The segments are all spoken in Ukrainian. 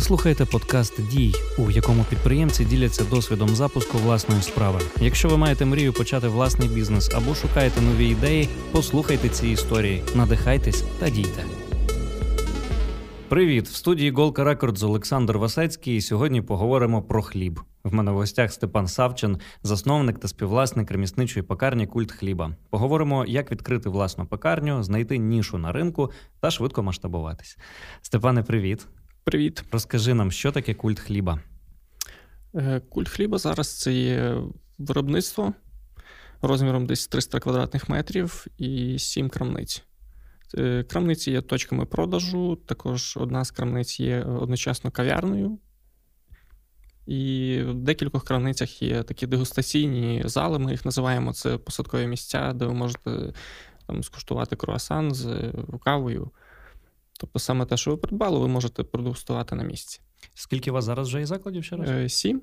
Ви слухаєте подкаст Дій, у якому підприємці діляться досвідом запуску власної справи. Якщо ви маєте мрію почати власний бізнес або шукаєте нові ідеї, послухайте ці історії, надихайтесь та дійте. Привіт! В студії Голка Рекордз Олександр Васецький. І сьогодні поговоримо про хліб. В мене в гостях Степан Савчин, засновник та співвласник ремісничої пекарні Культ хліба. Поговоримо, як відкрити власну пекарню, знайти нішу на ринку та швидко масштабуватись. Степане, привіт. Привіт. Розкажи нам, що таке культ хліба? Е, культ хліба зараз це є виробництво розміром десь 300 квадратних метрів і 7 крамниць. Е, крамниці є точками продажу, також одна з крамниць є одночасно кав'ярною. І в декількох крамницях є такі дегустаційні зали, ми їх називаємо це посадкові місця, де ви можете там, скуштувати круасан з кавою. Тобто саме те, що ви придбали, ви можете продегустувати на місці. Скільки у вас зараз вже є закладів ще раз? Е, сім.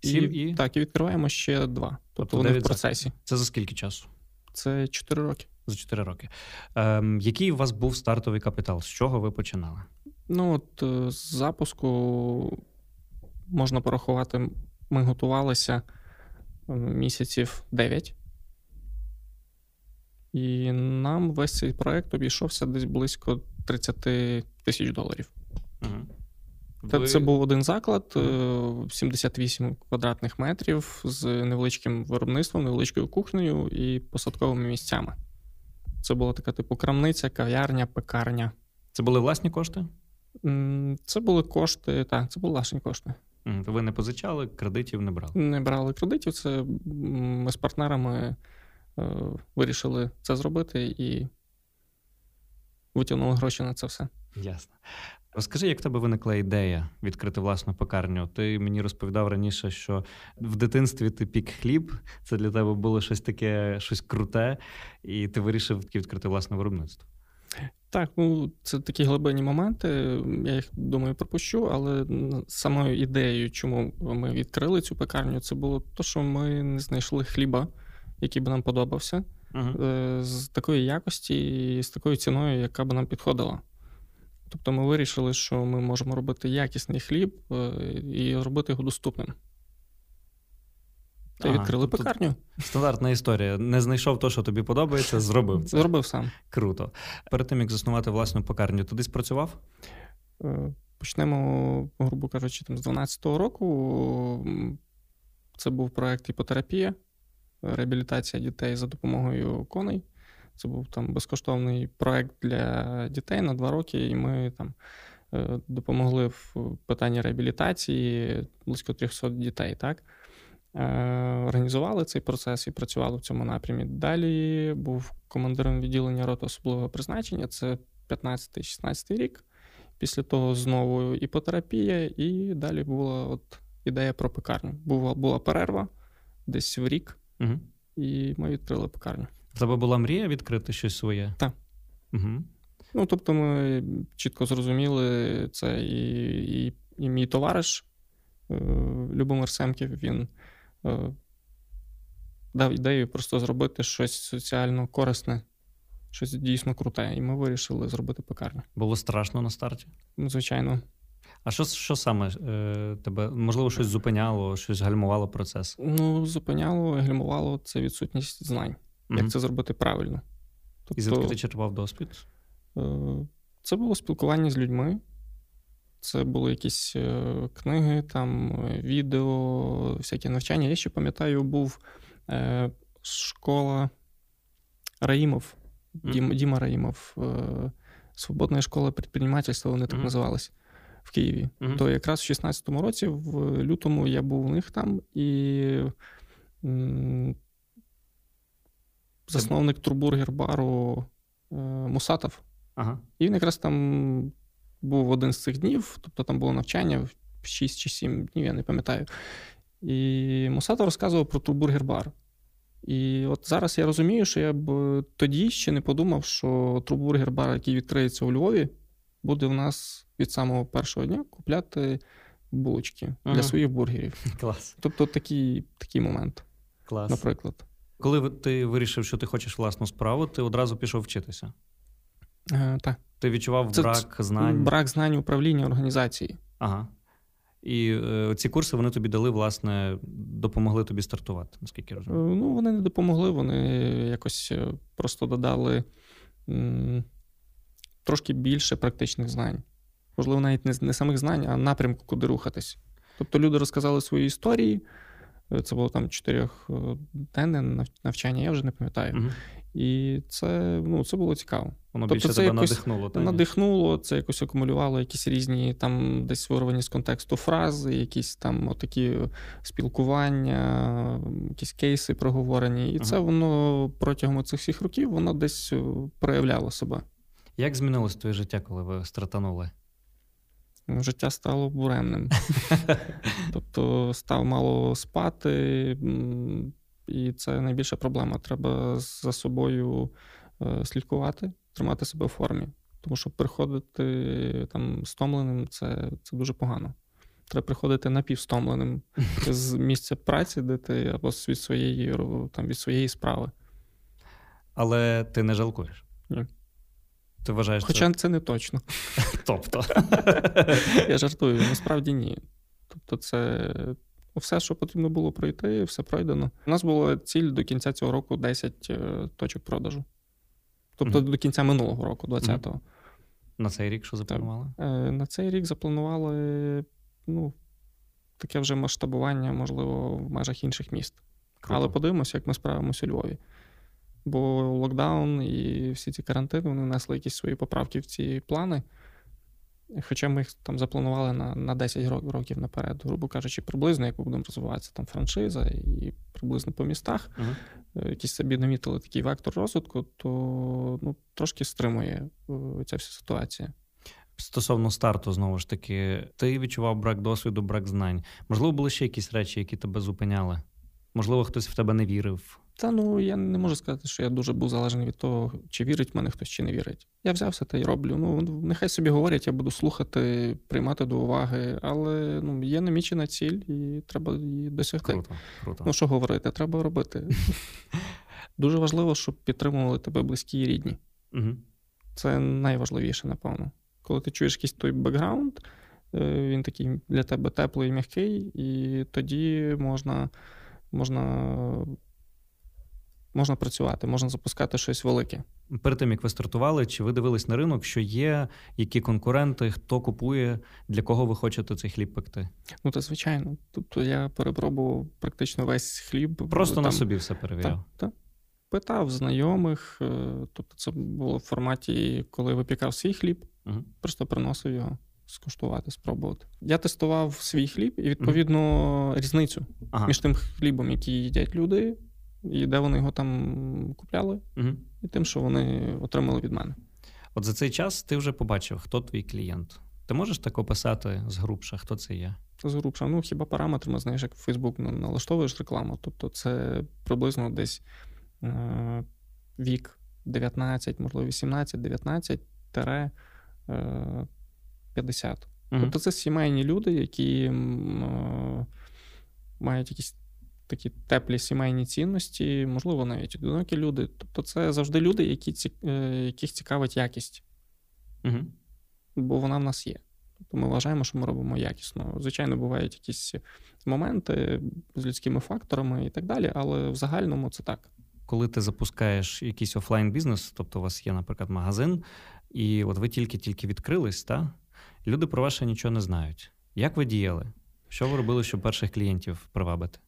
Сім і, і? Так, і відкриваємо ще два. Тобто, Тобто вони в процесі. Це за скільки часу? Це 4 роки. За 4 роки. Ем, який у вас був стартовий капітал? З чого ви починали? Ну, от е, з запуску можна порахувати, ми готувалися е, місяців 9. І нам весь цей проект обійшовся десь близько 30 тисяч доларів. Угу. Це, це був один заклад, е, 78 квадратних метрів з невеличким виробництвом, невеличкою кухнею і посадковими місцями. Це була така типу крамниця, кав'ярня, пекарня. Це були власні кошти? Це були кошти, так, це були власні кошти. Ви не позичали, кредитів не брали. Не брали кредитів. Це ми з партнерами е, вирішили це зробити і витягнули гроші на це все. Ясно. Розкажи, як в тебе виникла ідея відкрити власну пекарню? Ти мені розповідав раніше, що в дитинстві ти пік хліб, це для тебе було щось таке, щось круте, і ти вирішив відкрити власне виробництво. Так, ну це такі глибинні моменти. Я їх думаю пропущу, але самою ідеєю, чому ми відкрили цю пекарню, це було те, що ми не знайшли хліба, який би нам подобався, Е, з такої якості і з такою ціною, яка б нам підходила. Тобто ми вирішили, що ми можемо робити якісний хліб е, і робити його доступним. Та Ага, відкрили тобто пекарню. Стандартна історія. Не знайшов то, що тобі подобається, зробив це. Зробив сам. Круто. Перед тим як заснувати власну пекарню, ти десь працював? Е, Почнемо, грубо кажучи, там, з 12-го року. Це був проект іпотерапія, реабілітація дітей за допомогою коней. Це був там безкоштовний проект для дітей на два роки, і ми там е, допомогли в питанні реабілітації близько 300 дітей. Так? Е, Організували цей процес і працювали в цьому напрямі. Далі був командиром відділення роти особливого призначення. Це 15-16 рік. Після того знову іпотерапія, і далі була от ідея про пекарню. Була, була перерва десь в рік, Угу. і ми відкрили пекарню. В тебе була мрія відкрити щось своє? Так. Угу. Ну, тобто, ми чітко зрозуміли це, і, і, і мій товариш е, Любомир Семків, він е, дав ідею просто зробити щось соціально корисне, щось дійсно круте. І ми вирішили зробити пекарню. Було страшно на старті. Звичайно, А що, що саме е, тебе, можливо, щось зупиняло, щось гальмувало процес? ну, зупиняло, гальмувало це відсутність знань, як це зробити правильно. І звідки ти черпав досвід? Е, Це було спілкування з людьми. Це були якісь е, книги, там, відео, всякі навчання. Я ще пам'ятаю, був е, школа Раїмов. Дім, Діма Раїмов, е, Свободна школа підприємництва, вони так Мгм. називались в Києві. Мгм. То якраз в 16-му році, в лютому, я був у них там, і засновник турбургер-бару е, Мусатов. Ага. І він якраз там був один з цих днів, тобто там було навчання 6 чи 7 днів, я не пам'ятаю. І Мусато розказував про турбургер-бар. І от зараз я розумію, що я б тоді ще не подумав, що турбургер-бар, який відкриється у Львові, буде в нас від самого першого дня купляти булочки Ага. для своїх бургерів. Клас. Тобто такий, такий момент, Клас. наприклад. Коли ти вирішив, що ти хочеш власну справу, ти одразу пішов вчитися. Е, так. Ти відчував Це- брак знань. Брак знань управління організації. Ага. І е, ці курси вони тобі дали, власне, допомогли тобі стартувати, наскільки я розумію. Ну, вони не допомогли, вони якось е, просто додали м, трошки більше практичних знань. Можливо, навіть не, не самих знань, а напрямку, куди рухатись. Тобто люди розказали свої історії. Е, це було там чотирьохденне навчання, я вже не пам'ятаю. Угу. І це ну, це було цікаво. Воно тобто більше це тебе якось надихнуло. Так? Надихнуло, це якось акумулювало якісь різні там десь вирвані з контексту фрази, якісь там отакі спілкування, якісь кейси проговорені. І ага. це воно протягом цих всіх років воно десь е, проявляло себе. Як змінилось твоє життя, коли ви стартанули? Ну, життя стало буремним. Тобто став мало спати, і це найбільша проблема. Треба за собою е, слідкувати, тримати себе в формі. Тому що приходити там стомленим це, це дуже погано. Треба приходити напівстомленим з місця праці, де ти або від своєї там, від своєї справи. Але ти не жалкуєш? Ні. Ти вважаєш Хоча це, це не точно. Тобто. Я жартую, насправді ні. Тобто, це все, що потрібно було пройти, все пройдено. У нас була ціль до кінця цього року 10 е, точок продажу. Тобто mm-hmm. до кінця минулого року, 20-го. Mm-hmm. На цей рік що запланували? Е, на цей рік запланували ну, таке вже масштабування, можливо, в межах інших міст. Круто. Але подивимося, як ми справимося у Львові. Бо локдаун і всі ці карантини вони внесли якісь свої поправки в ці плани. Хоча ми їх там запланували на на 10 років наперед, грубо кажучи, приблизно, як ми будемо розвиватися там франшиза і приблизно по містах, uh-huh. якісь собі намітили такий вектор розвитку, то ну, трошки стримує е, ця вся ситуація. Стосовно старту, знову ж таки, ти відчував брак досвіду, брак знань. Можливо, були ще якісь речі, які тебе зупиняли? Можливо, хтось в тебе не вірив. Та ну я не можу сказати, що я дуже був залежний від того, чи вірить в мене хтось, чи не вірить. Я взявся та й роблю. Ну нехай собі говорять, я буду слухати, приймати до уваги, але ну є намічена ціль, і треба її досягти. Круто, круто. Ну що говорити, треба робити. Дуже важливо, щоб підтримували тебе близькі і рідні. Угу. Це найважливіше, напевно. Коли ти чуєш якийсь той бекграунд, е, він такий для тебе теплий і м'який, і тоді можна можна можна працювати, можна запускати щось велике. Перед тим як ви стартували, чи ви дивились на ринок, що є, які конкуренти, хто купує, для кого ви хочете цей хліб пекти? Ну, то звичайно. Тобто я перепробував практично весь хліб. Просто там... на собі все перевіряв. Так, так. Питав знайомих, е, тобто це було в форматі, коли випікав свій хліб, угу. просто приносив його скуштувати, спробувати. Я тестував свій хліб і, відповідно, mm-hmm. різницю ага. між тим хлібом, який їдять люди, і де вони його там купляли, mm-hmm. і тим, що вони отримали від мене. От за цей час ти вже побачив, хто твій клієнт. Ти можеш так описати з грубша, хто це є? З грубша. Ну, хіба параметрами, знаєш, як в Facebook налаштовуєш рекламу. Тобто це приблизно десь е- вік 19, можливо, 18, 19 тере. Е- 50. Mm-hmm. Тобто це сімейні люди, які е, мають якісь такі теплі сімейні цінності, можливо, навіть одинокі люди. Тобто, це завжди люди, які, е, яких цікавить якість. Mm-hmm. Бо вона в нас є. Тобто ми вважаємо, що ми робимо якісно. Звичайно, бувають якісь моменти з людськими факторами і так далі, але в загальному це так. Коли ти запускаєш якийсь офлайн бізнес, тобто у вас є, наприклад, магазин, і от ви тільки-тільки відкрились, та? Люди про ваше нічого не знають. Як ви діяли? Що ви робили, щоб перших клієнтів привабити?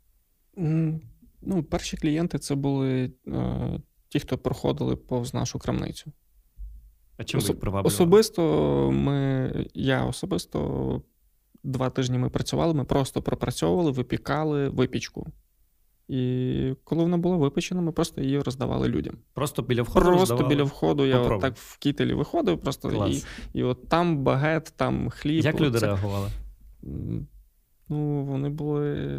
Ну, перші клієнти це були е, ті, хто проходили повз нашу крамницю. А чим Особ... ви? Особисто ми, я особисто два тижні ми працювали, ми просто пропрацьовували, випікали випічку. І коли вона була випечена, ми просто її роздавали людям. Просто біля входу Просто роздавали? біля входу. Я от так в кітелі виходив, просто і і от там багет, там хліб. Як люди це... реагували? Ну, вони були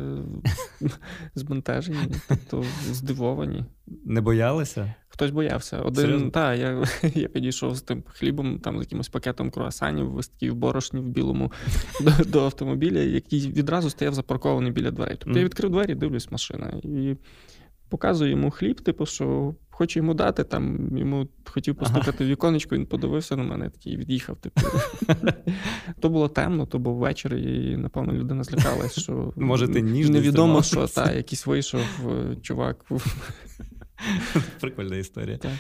збентежені, тобто здивовані. Не боялися? Хтось боявся. Один, та, я я підійшов з тим хлібом, там з якимось пакетом круасанів, в борошні в білому до, до автомобіля, який відразу стояв запаркований біля дверей. Тобто mm. я відкрив двері, дивлюсь машина. І показую йому хліб, типу, що хочу йому дати, там йому хотів постукати ага. в віконечко, він подивився на мене такий від'їхав. Типу. То було темно, то був вечір, і, напевно, людина злякалась, що Може, ти невідомо, що та, якийсь вийшов е, чувак. Прикольна історія. Так.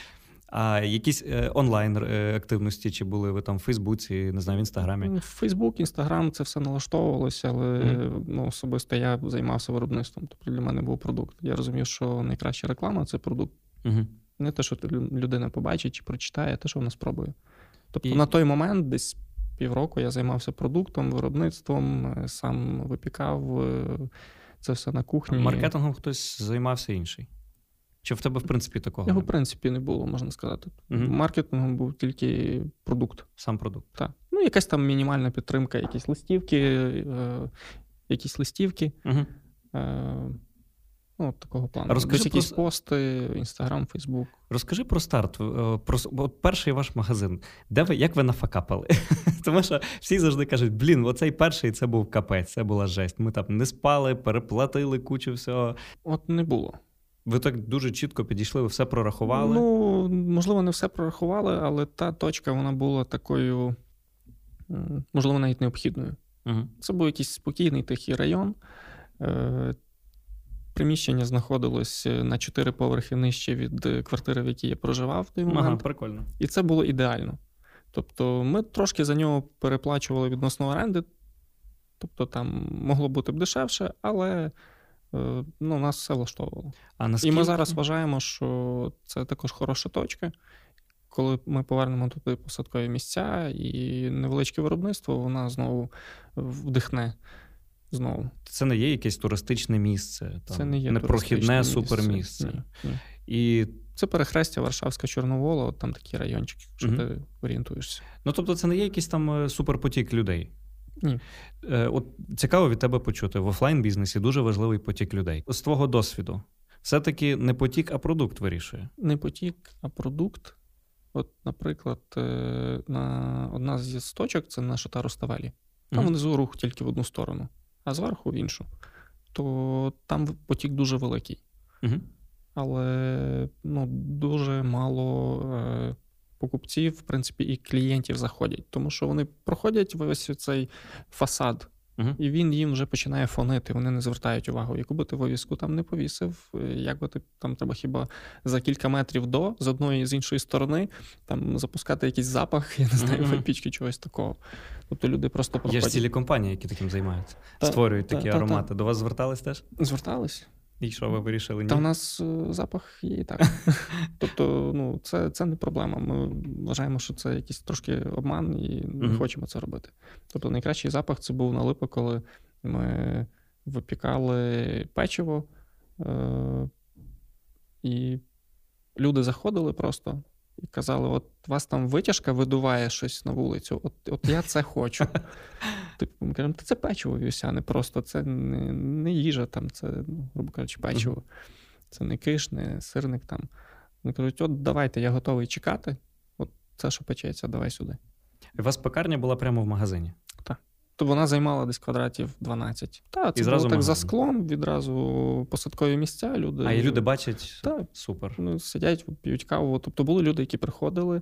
А якісь е, онлайн е, активності, чи були ви там в Фейсбуці, не знаю, в інстаграмі? Фейсбук, інстаграм, це все налаштовувалося, але mm. ну, особисто я займався виробництвом. Тобто для мене був продукт. Я розумів, що найкраща реклама це продукт. Mm-hmm. Не те, що людина побачить чи прочитає, а те, що вона спробує. Тобто І... на той момент, десь півроку, я займався продуктом, виробництвом, е, сам випікав це все на кухні. Маркетингом хтось займався інший. Чи в тебе, в принципі, такого? Його, в принципі, не було, можна сказати. Угу. Маркетингом був тільки продукт. Сам продукт. Так. Ну, якась там мінімальна підтримка, якісь листівки, е, якісь листівки. Угу. Е, Ну, такого плану. Розкажи якісь про... пости, Інстаграм, Фейсбук. Розкажи про старт. Е, про от перший ваш магазин. Де ви як ви нафакапали? Тому що всі завжди кажуть: блін, оцей перший це був капець, це була жесть. Ми там не спали, переплатили кучу всього. От не було. Ви так дуже чітко підійшли, ви все прорахували? Ну, можливо, не все прорахували, але та точка вона була такою, можливо, навіть необхідною. Угу. Це був якийсь спокійний тихий район. Е, приміщення знаходилось на чотири поверхи нижче від квартири, в якій я проживав в той момент. Ага, прикольно. І це було ідеально. Тобто, ми трошки за нього переплачували відносно оренди, тобто там могло бути б дешевше, але Е, ну, нас все влаштовувало. А наскільки... І ми зараз вважаємо, що це також хороша точка. Коли ми повернемо туди посадкові місця і невеличке виробництво, вона знову вдихне. Знову. Це не є якесь туристичне місце, там, це не є непрохідне супермісце. Ні, ні. І... Це перехрестя Варшавська Чорновола, от там такі райончики, що угу. ти орієнтуєшся. Ну тобто, це не є якийсь там е, суперпотік людей. Ні. Е, от цікаво від тебе почути в офлайн бізнесі дуже важливий потік людей. З твого досвіду, все-таки не потік, а продукт вирішує. Не потік, а продукт. От, наприклад, е, на одна з точок це наша Тароставелі. Там mm внизу рух тільки в одну сторону, а зверху в іншу. То там потік дуже великий. Угу. Але ну, дуже мало е, покупців, в принципі, і клієнтів заходять, тому що вони проходять весь цей фасад. Uh-huh. І він їм вже починає фонити, вони не звертають увагу, яку би ти вивіску там не повісив, як би ти там треба хіба за кілька метрів до з одної і з іншої сторони там запускати якийсь запах, я не знаю, uh-huh. пічки чогось такого. Тобто люди просто проходять. Є ж цілі компанії, які таким займаються, та, створюють та, такі та, аромати. До вас звертались теж? Звертались. І що ви вирішили? Ні? Та в нас е, запах є і так. Тобто, ну, це це не проблема. Ми вважаємо, що це якийсь трошки обман, і не mm-hmm. хочемо це робити. Тобто, найкращий запах це був на липа, коли ми випікали печиво, е- і люди заходили просто і казали: от вас там витяжка видуває щось на вулицю, от от я це хочу. Типу, ми кажемо, це печиво вівсяне, просто це не не їжа, там, це, ну, грубо кажучи, печиво. Це не киш, не сирник там. Вони кажуть, от давайте, я готовий чекати. От це, що печеться, давай сюди. У вас пекарня була прямо в магазині? Так. То вона займала десь квадратів 12. Та, це і було так за склом, відразу посадкові місця. люди... А і люди бачать Та, супер. Ну, Сидять, п'ють каву. Тобто були люди, які приходили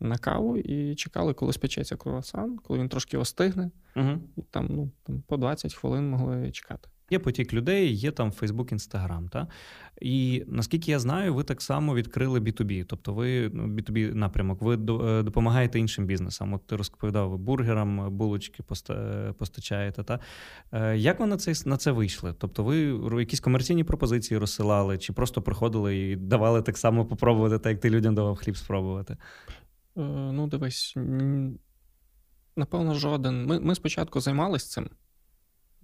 на каву і чекали, коли спечеться круасан, коли він трошки остигне. Угу. І там ну, там по 20 хвилин могли чекати. Є потік людей, є там Фейсбук, Інстаграм. Та? І наскільки я знаю, ви так само відкрили B2B, тобто ви ну, B2B напрямок, ви е, допомагаєте іншим бізнесам. От ти розповідав, ви бургерам, булочки постачаєте. Та? Е, як ви на це на це вийшли? Тобто, ви якісь комерційні пропозиції розсилали, чи просто приходили і давали так само попробувати, так як ти людям давав хліб спробувати? Е, ну, дивись, напевно, жоден. Ми ми спочатку займалися цим.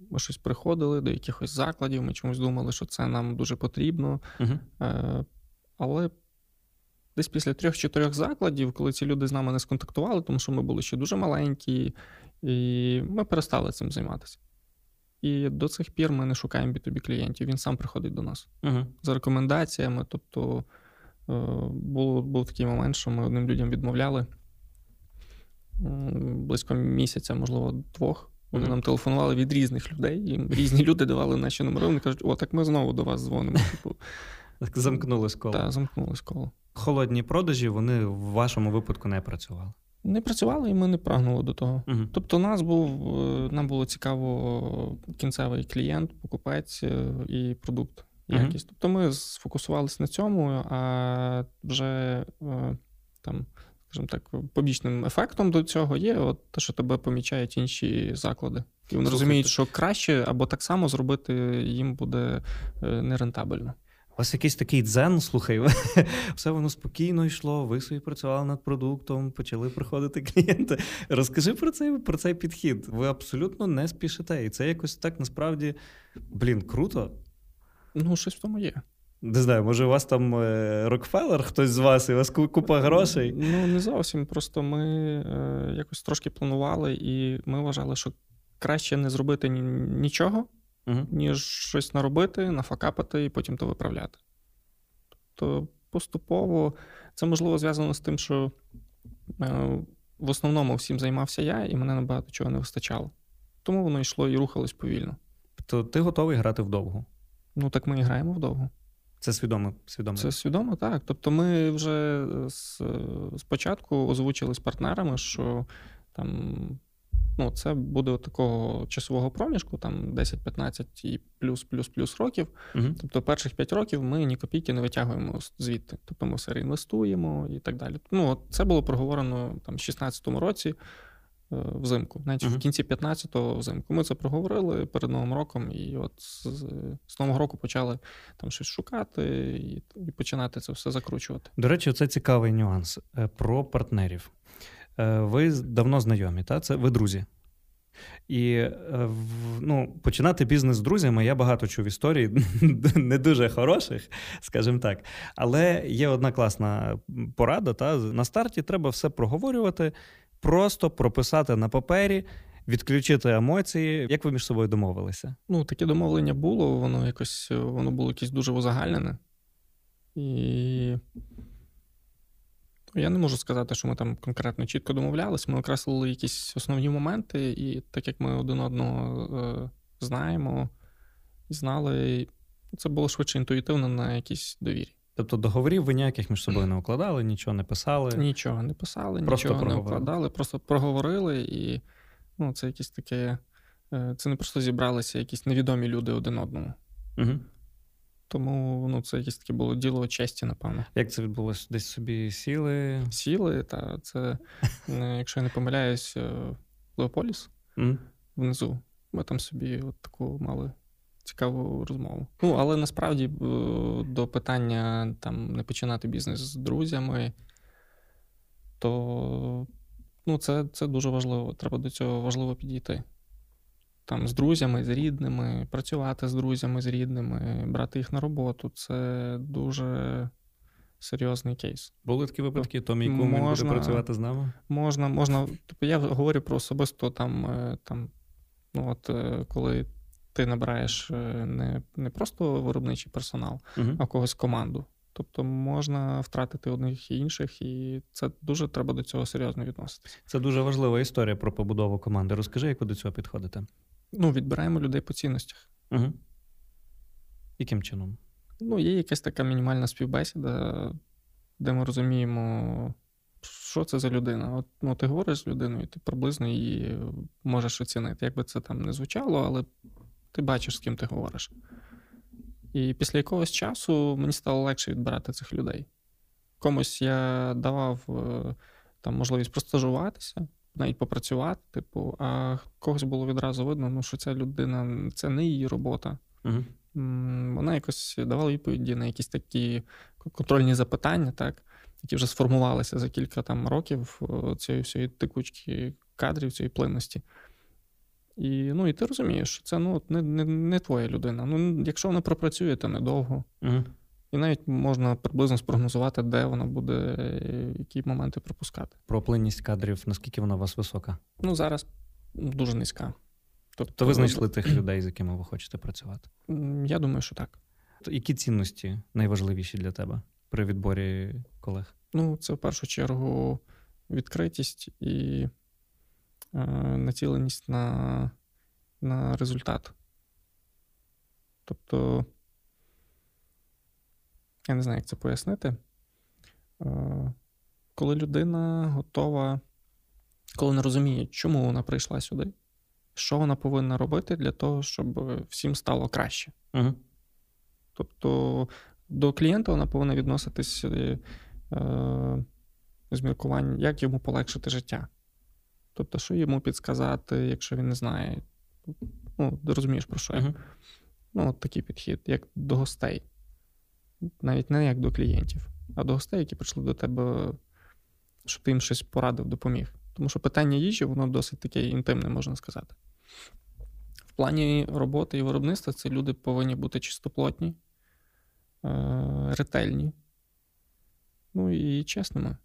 Ми щось приходили до якихось закладів, ми чомусь думали, що це нам дуже потрібно. uh Але десь після трьох-чотирьох закладів, коли ці люди з нами не сконтактували, тому що ми були ще дуже маленькі, і ми перестали цим займатися. І до цих пір ми не шукаємо B2B клієнтів, він сам приходить до нас uh за рекомендаціями. Тобто Е, був, був такий момент, що ми одним людям відмовляли близько місяця, можливо, двох. Вони mm-hmm. нам телефонували від різних людей, їм різні люди давали наші номери. Вони кажуть, о, так ми знову до вас дзвонимо. Типу, Замкнулось коло. Так, замкнулось коло. Холодні продажі вони в вашому випадку не працювали. Не працювали, і ми не прагнули до того. Угу. Тобто, нас був е, нам було цікаво кінцевий клієнт, покупець е, і продукт, якість. Тобто ми сфокусувалися на цьому, а вже е, там, скажімо так, побічним ефектом до цього є от те, що тебе помічають інші заклади. І вони розуміють, що краще або так само зробити їм буде нерентабельно. У вас якийсь такий дзен, слухай, все воно спокійно йшло, ви собі працювали над продуктом, почали приходити клієнти. Розкажи про цей про цей підхід. Ви абсолютно не спішите. І це якось так насправді, блін, круто. Ну, щось в тому є. Не знаю, може, у вас там е, Рокфеллер, хтось з вас, і у вас купа грошей? Ну, не зовсім. Просто ми е, якось трошки планували, і ми вважали, що краще не зробити нічого угу. ніж щось наробити, нафакапити і потім то виправляти. Тобто поступово це можливо зв'язано з тим, що е, в основному всім займався я, і мене набагато чого не вистачало. Тому воно йшло і рухалось повільно. То ти готовий грати вдовго? Ну так ми і граємо вдовго. Це свідомо. свідомо. Це свідомо, так. Тобто, ми вже з, спочатку озвучили з партнерами, що там ну, це буде такого часового проміжку, там 10-15 і плюс-плюс-плюс років. Угу. Тобто, перших 5 років ми ні копійки не витягуємо звідти. Тобто ми все реінвестуємо і так далі. Ну, Це було проговорено там в 16-му році. Е, Взимку, навіть Мгм. в кінці 15-го взимку. Ми це проговорили перед Новим роком, і от з, з Нового року почали там щось шукати і, і починати це все закручувати. До речі, це цікавий нюанс е, про партнерів. Е, Ви давно знайомі, та? Це ви друзі. І ну, починати бізнес з друзями я багато чув історій, не дуже хороших, скажімо так. Але є одна класна порада. Та? На старті треба все проговорювати, просто прописати на папері, відключити емоції. Як ви між собою домовилися? Ну, таке домовлення було, воно якось воно було якесь дуже узагальнене. І я не можу сказати, що ми там конкретно чітко домовлялись. Ми окреслили якісь основні моменти, і так як ми один одного е, знаємо і знали, це було швидше інтуїтивно на якійсь довірі. Тобто договорів ви ніяких між собою не укладали, нічого не писали. Нічого не писали, Просто нічого не проговорили. вкладали, просто проговорили, і ну, це якесь таке. Це не просто зібралися якісь невідомі люди один одному. Угу. Тому ну, це якесь таке було діло честі, напевно. Як це відбулося? Десь собі сіли. Сіли, та це, е, якщо я не помиляюсь, е, Леополіс М? внизу. Ми там собі от таку мали цікаву розмову. Ну, але насправді е, до питання там не починати бізнес з друзями, то ну, це, це дуже важливо. Треба до цього важливо підійти. Там з друзями, з рідними, працювати з друзями, з рідними, брати їх на роботу це дуже серйозний кейс. Були такі випадки, Томій Кум він буде працювати з нами. Можна, можна. Тобто я говорю про особисто там, е, там ну от е, коли ти набираєш е, не, не просто виробничий персонал, Угу. а когось команду. Тобто можна втратити одних і інших, і це дуже треба до цього серйозно відноситися. Це дуже важлива історія про побудову команди. Розкажи, як ви до цього підходите. Ну, відбираємо людей по цінностях. Угу. Яким чином? Ну, є якась така мінімальна співбесіда, де ми розуміємо, що це за людина. От ну, ти говориш з людиною, ти приблизно її можеш оцінити. Як би це там не звучало, але ти бачиш, з ким ти говориш. І після якогось часу мені стало легше відбирати цих людей. Комусь я давав е, там можливість простажуватися, навіть попрацювати, типу, а когось було відразу видно, ну, що ця людина це не її робота. Угу. Вона якось давала відповіді на якісь такі контрольні запитання, так, які вже сформувалися за кілька там років е, цієї всієї текучки кадрів, цієї плинності. І, ну, і ти розумієш, що це ну, не, не, не твоя людина. Ну, якщо вона пропрацює, то недовго. Угу. І навіть можна приблизно спрогнозувати, де вона буде, які моменти пропускати. Про плинність кадрів, наскільки вона у вас висока? Ну, зараз дуже низька. Тобто, То ви знайшли тих людей, з якими ви хочете працювати. Я думаю, що так. То Які цінності найважливіші для тебе при відборі колег? Ну, це в першу чергу відкритість і націленість на, на результат. Тобто, я не знаю, як це пояснити. Е, коли людина готова, коли не розуміє, чому вона прийшла сюди, що вона повинна робити для того, щоб всім стало краще. Угу. Тобто до клієнта вона повинна відноситись е, з міркувань, як йому полегшити життя. Тобто, що йому підсказати, якщо він не знає. Ну, розумієш, про що. Uh-huh. Ну, от такий підхід, як до гостей. Навіть не як до клієнтів, а до гостей, які прийшли до тебе, щоб ти їм щось порадив, допоміг. Тому що питання їжі, воно досить таке інтимне, можна сказати. В плані роботи і виробництва це люди повинні бути чистоплотні, е, ретельні, ну і чесними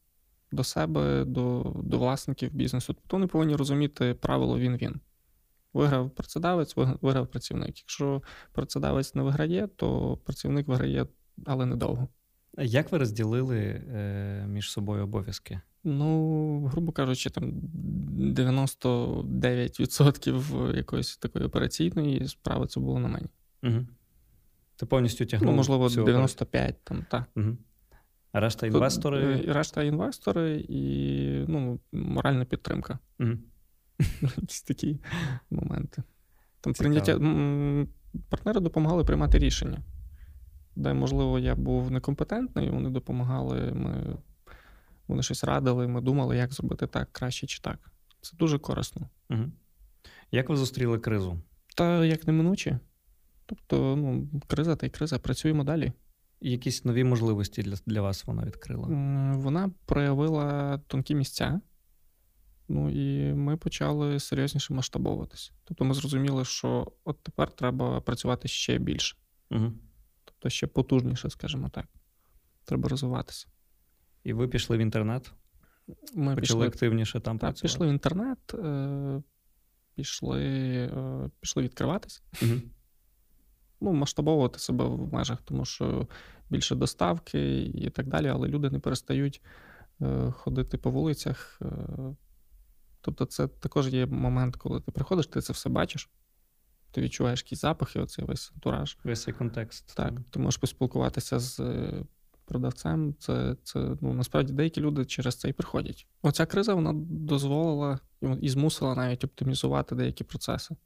до себе, до до власників бізнесу. Тобто вони повинні розуміти правило він-він. Виграв працедавець, виграв працівник. Якщо працедавець не виграє, то працівник виграє, але недовго. Як ви розділили е, між собою обов'язки? Ну, грубо кажучи, там 99% якоїсь такої операційної справи це було на мені. Угу. Ти повністю тягнув? Ну, можливо, 95 там, так. Угу. А решта інвестори? Тут, решта інвестори і ну, моральна підтримка. Угу. Такі моменти. Там прийняття партнери допомагали приймати рішення, де, можливо, я був некомпетентний, вони допомагали, ми, вони щось радили, ми думали, як зробити так, краще чи так. Це дуже корисно. Угу. Як ви зустріли кризу? Та як неминуче. Тобто, ну, криза та й криза, працюємо далі. Якісь нові можливості для для вас вона відкрила? Вона проявила тонкі місця. Ну і ми почали серйозніше масштабовуватися. Тобто ми зрозуміли, що от тепер треба працювати ще більше. Угу. Тобто ще потужніше, скажімо так. Треба розвиватися. І ви пішли в інтернет? Ми Почали пішли активніше там так, працювати? пішли в інтернет, е, пішли е, пішли відкриватись. Угу. Ну, масштабовувати себе в межах, тому що більше доставки і так далі, але люди не перестають е, ходити по вулицях. Тобто, це також є момент, коли ти приходиш, ти це все бачиш, ти відчуваєш якісь запахи, оцей весь антураж. Весь цей контекст. Так, ти можеш поспілкуватися з е, продавцем. Це це ну, насправді деякі люди через це і приходять. Оця криза вона дозволила і змусила навіть оптимізувати деякі процеси.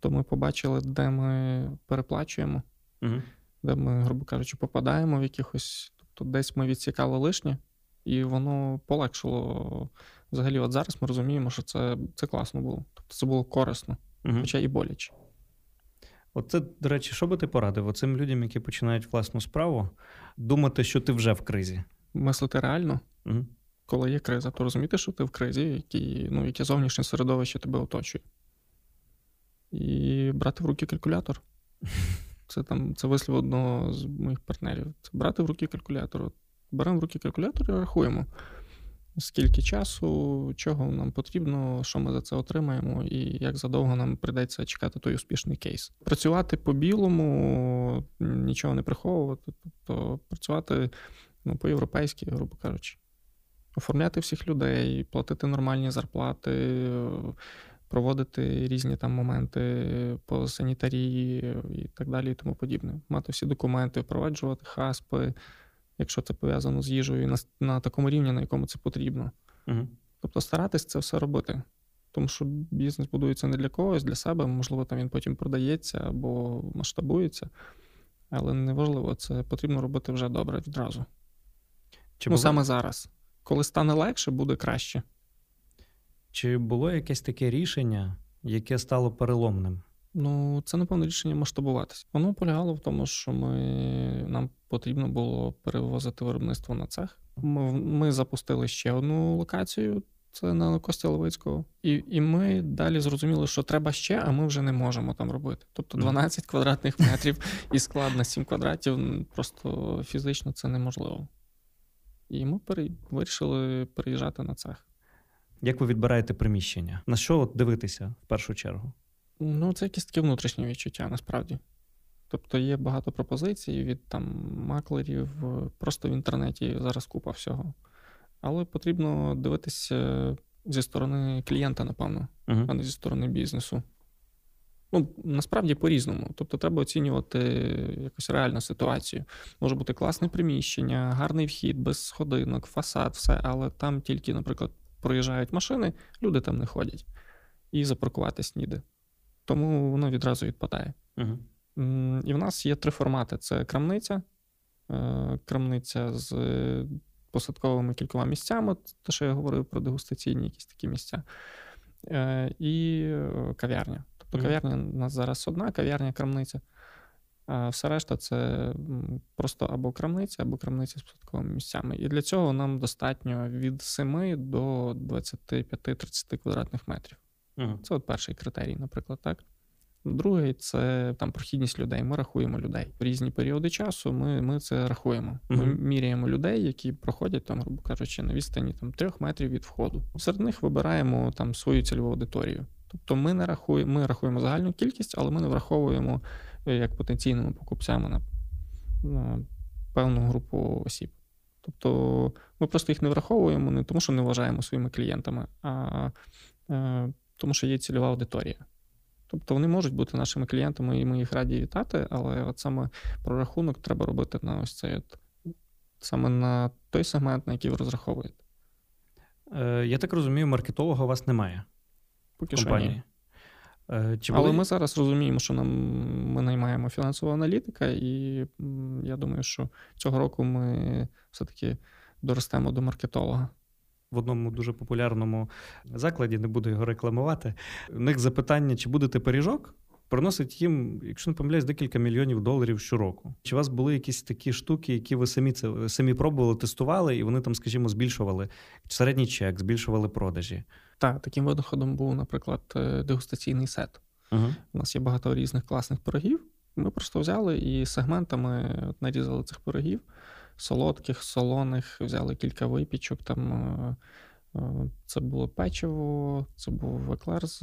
Тобто ми побачили, де ми переплачуємо, угу. де ми, грубо кажучи, попадаємо в якихось. Тобто, десь ми відсікали лишнє, і воно полегшило. Взагалі, от зараз ми розуміємо, що це це класно було. Тобто це було корисно, угу. хоча і боляче. Оце, до речі, що би ти порадив оцим людям, які починають власну справу, думати, що ти вже в кризі? Мислити реально, угу. коли є криза, то розуміти, що ти в кризі, які, ну, яке зовнішнє середовище тебе оточує. І брати в руки калькулятор. Це там це вислів одного з моїх партнерів. Це брати в руки калькулятор. Беремо в руки калькулятор і рахуємо скільки часу, чого нам потрібно, що ми за це отримаємо, і як задовго нам прийдеться чекати той успішний кейс. Працювати по білому, нічого не приховувати, тобто працювати ну, по-європейськи, грубо кажучи, оформляти всіх людей, платити нормальні зарплати. Проводити різні там моменти по санітарії і так далі, і тому подібне. Мати всі документи, впроваджувати хаспи, якщо це пов'язано з їжею на на такому рівні, на якому це потрібно. Угу. Тобто старатись це все робити. Тому що бізнес будується не для когось, для себе, можливо, там він потім продається або масштабується. Але неважливо, це потрібно робити вже добре відразу. Чи ну, було... саме зараз. Коли стане легше, буде краще. Чи було якесь таке рішення, яке стало переломним? Ну, це, напевно, рішення масштабуватися. Воно полягало в тому, що ми, нам потрібно було перевозити виробництво на цех. Ми ми запустили ще одну локацію, це на Костя Левицького. І і ми далі зрозуміли, що треба ще, а ми вже не можемо там робити. Тобто 12 квадратних метрів і склад на 7 квадратів просто фізично це неможливо. І ми пере... вирішили переїжджати на цех. Як ви відбираєте приміщення? На що от дивитися в першу чергу? Ну, це якесь таке внутрішнє відчуття, насправді. Тобто є багато пропозицій від там маклерів, просто в інтернеті зараз купа всього. Але потрібно дивитися зі сторони клієнта, напевно, uh-huh. а не зі сторони бізнесу. Ну, насправді по-різному. Тобто, треба оцінювати якусь реальну ситуацію. Може бути класне приміщення, гарний вхід, без сходинок, фасад, все, але там тільки, наприклад, проїжджають машини, люди там не ходять. І запаркуватись ніде. Тому воно відразу відпадає. Угу. І в нас є три формати: це крамниця, е, крамниця з посадковими кількома місцями, те, що я говорив про дегустаційні якісь такі місця, е, і е, кав'ярня. Тобто кав'ярня у нас зараз одна, кав'ярня крамниця. А все решта це просто або крамниця, або крамниця з посадковими місцями. І для цього нам достатньо від 7 до 25-30 квадратних метрів. Угу. Це от перший критерій, наприклад, так. Другий це там прохідність людей. Ми рахуємо людей. В різні періоди часу ми ми це рахуємо. Ми uh-huh. міряємо людей, які проходять там, грубо кажучи, на відстані там трьох метрів від входу. Серед них вибираємо там свою цільову аудиторію. Тобто ми не рахуємо, ми рахуємо загальну кількість, але ми не враховуємо е, як потенційними покупцями на, на певну групу осіб. Тобто ми просто їх не враховуємо не тому, що не вважаємо своїми клієнтами, а, е, тому, що є цільова аудиторія. Тобто вони можуть бути нашими клієнтами, і ми їх раді вітати, але от саме прорахунок треба робити на ось цей от, саме на той сегмент, на який ви розраховуєте. Е, Я так розумію, маркетолога у вас немає. Поки що ні. Е, чи Але ми зараз розуміємо, що нам ми наймаємо фінансового аналітика, і я думаю, що цього року ми все-таки доростемо до маркетолога в одному дуже популярному закладі, не буду його рекламувати. У них запитання, чи будете пиріжок, приносить їм, якщо не помиляюсь, декілька мільйонів доларів щороку. Чи у вас були якісь такі штуки, які ви самі це самі пробували, тестували, і вони там, скажімо, збільшували середній чек, збільшували продажі? Так, таким винаходом був, наприклад, е, дегустаційний сет. Угу. У нас є багато різних класних пирогів. Ми просто взяли і сегментами нарізали цих пирогів солодких, солоних, взяли кілька випічок. Там е, е, Це було печиво, це був еклер з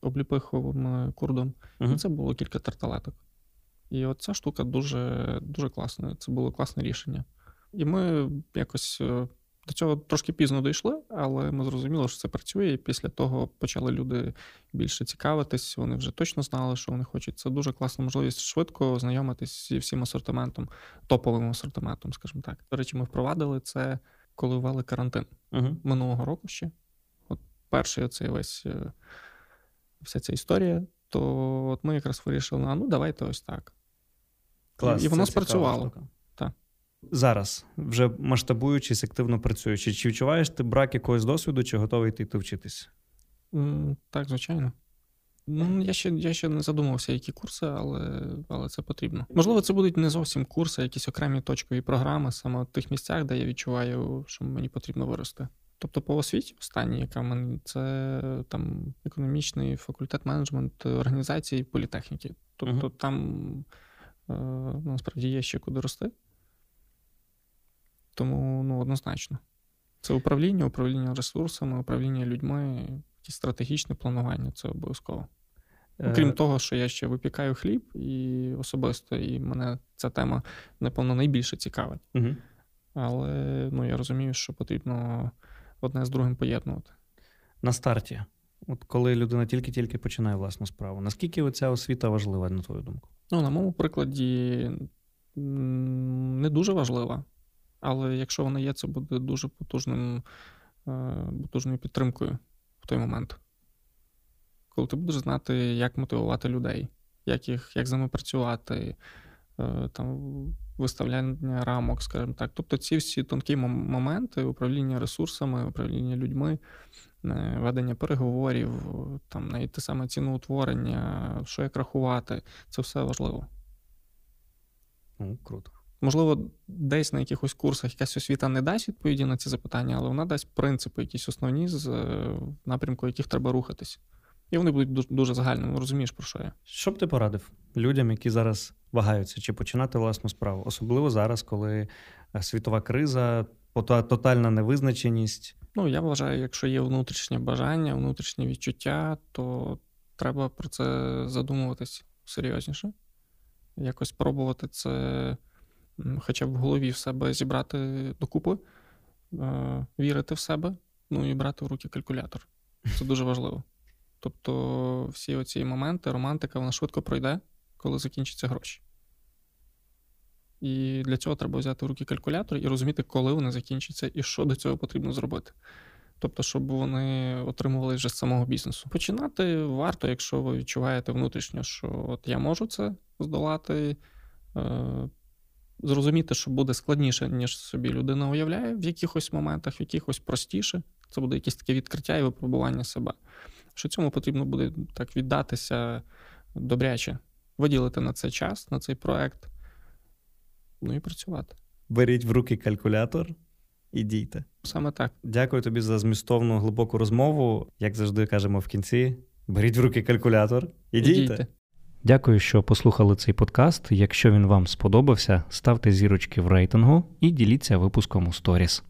обліпиховим курдом, uh і це було кілька тарталеток. І от ця штука дуже дуже класна. Це було класне рішення. І ми якось до цього трошки пізно дійшли, але ми зрозуміли, що це працює. І після того почали люди більше цікавитись. Вони вже точно знали, що вони хочуть. Це дуже класна можливість швидко знайомитись зі всім асортиментом, топовим асортиментом, скажімо так. До речі, ми впровадили це, коли ввели карантин угу. минулого року ще. От перший оцей весь е, вся ця історія. То от ми якраз вирішили: а ну давайте ось так. Клас, І воно спрацювало. Зараз, вже масштабуючись, активно працюючи, чи відчуваєш ти брак якогось досвіду, чи готовий ти йти вчитись? Так, звичайно. Ну, Я ще я ще не задумався, які курси, але але це потрібно. Можливо, це будуть не зовсім курси, а якісь окремі точкові програми, саме в тих місцях, де я відчуваю, що мені потрібно вирости. Тобто, по освіті, останній, яка в мене це там економічний факультет менеджмент організації політехніки. Тобто, uh-huh. там е, насправді є ще куди рости. Тому ну, однозначно. Це управління, управління ресурсами, управління людьми, якісь стратегічне планування це обов'язково. Окрім е, того, що я ще випікаю хліб, і особисто, і мене ця тема, напевно, найбільше цікавить. Угу. Але ну, я розумію, що потрібно одне з другим поєднувати. На старті, от коли людина тільки-тільки починає власну справу, наскільки оця освіта важлива, на твою думку? Ну, на моєму прикладі, не дуже важлива. Але якщо вона є, це буде дуже потужним, е, потужною підтримкою в той момент. Коли ти будеш знати, як мотивувати людей, як їх, як з ними працювати, е, там, виставляння рамок, скажімо так. Тобто ці всі тонкі моменти управління ресурсами, управління людьми, е, ведення переговорів, там, навіть те саме ціноутворення, що як рахувати, це все важливо. Ну, Круто. Можливо, десь на якихось курсах якась освіта не дасть відповіді на ці запитання, але вона дасть принципи, якісь основні, з е, напрямку яких треба рухатись. І вони будуть дуже загальними, розумієш, про що я. Що б ти порадив людям, які зараз вагаються, чи починати власну справу? Особливо зараз, коли е, світова криза, тотальна невизначеність. Ну, я вважаю, якщо є внутрішнє бажання, внутрішнє відчуття, то треба про це задумуватись серйозніше. Якось пробувати це хоча б в голові в себе зібрати докупи, е, вірити в себе, ну і брати в руки калькулятор. Це дуже важливо. Тобто, всі оці моменти, романтика, вона швидко пройде, коли закінчаться гроші. І для цього треба взяти в руки калькулятор і розуміти, коли вони закінчаться і що до цього потрібно зробити. Тобто, щоб вони отримували вже з самого бізнесу. Починати варто, якщо ви відчуваєте внутрішньо, що от я можу це здолати, е, зрозуміти, що буде складніше, ніж собі людина уявляє в якихось моментах, в якихось простіше. Це буде якесь таке відкриття і випробування себе. Що цьому потрібно буде так віддатися добряче, виділити на це час, на цей проект, ну і працювати. Беріть в руки калькулятор і дійте. Саме так. Дякую тобі за змістовну глибоку розмову. Як завжди кажемо в кінці, беріть в руки калькулятор і дійте. Дякую, що послухали цей подкаст. Якщо він вам сподобався, ставте зірочки в рейтингу і діліться випуском у сторіс.